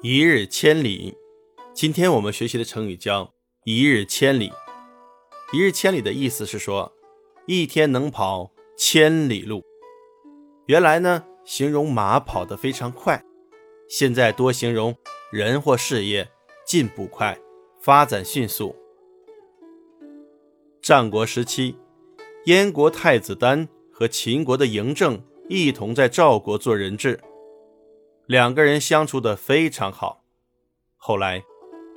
一日千里。今天我们学习的成语叫“一日千里”。一日千里的意思是说，一天能跑千里路。原来呢，形容马跑得非常快，现在多形容人或事业进步快、发展迅速。战国时期，燕国太子丹和秦国的嬴政一同在赵国做人质。两个人相处的非常好。后来，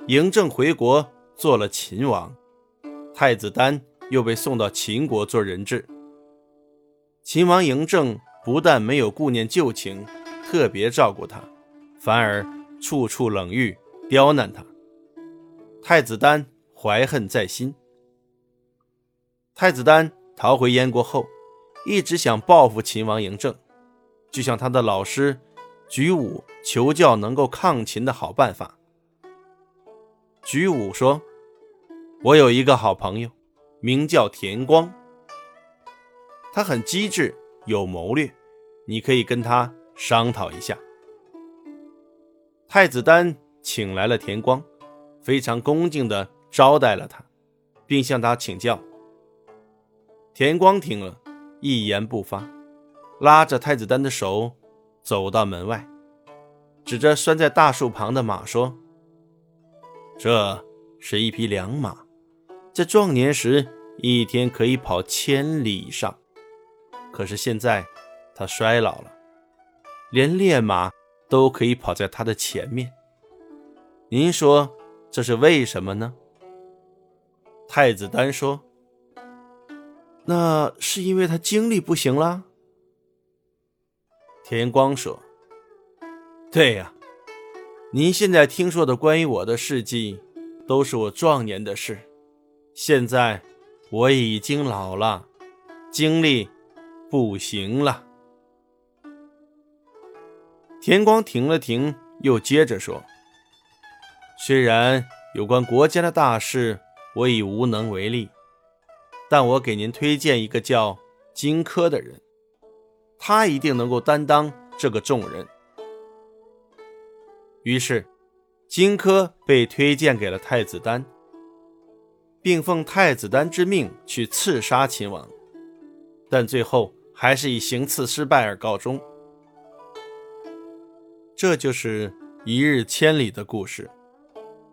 嬴政回国做了秦王，太子丹又被送到秦国做人质。秦王嬴政不但没有顾念旧情，特别照顾他，反而处处冷遇、刁难他。太子丹怀恨在心。太子丹逃回燕国后，一直想报复秦王嬴政，就像他的老师。举武求教能够抗秦的好办法。举武说：“我有一个好朋友，名叫田光，他很机智有谋略，你可以跟他商讨一下。”太子丹请来了田光，非常恭敬地招待了他，并向他请教。田光听了一言不发，拉着太子丹的手。走到门外，指着拴在大树旁的马说：“这是一匹良马，在壮年时一天可以跑千里以上。可是现在它衰老了，连烈马都可以跑在它的前面。您说这是为什么呢？”太子丹说：“那是因为他精力不行了。”田光说：“对呀，您现在听说的关于我的事迹，都是我壮年的事。现在我已经老了，精力不行了。”田光停了停，又接着说：“虽然有关国家的大事，我已无能为力，但我给您推荐一个叫荆轲的人。”他一定能够担当这个重任。于是，荆轲被推荐给了太子丹，并奉太子丹之命去刺杀秦王，但最后还是以行刺失败而告终。这就是一日千里的故事。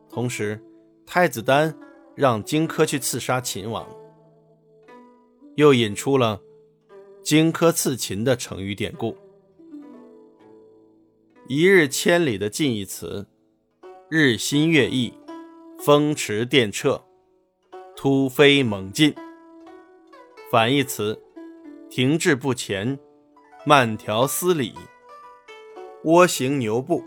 同时，太子丹让荆轲去刺杀秦王，又引出了。荆轲刺秦的成语典故，一日千里的近义词，日新月异，风驰电掣，突飞猛进。反义词，停滞不前，慢条斯理，蜗行牛步。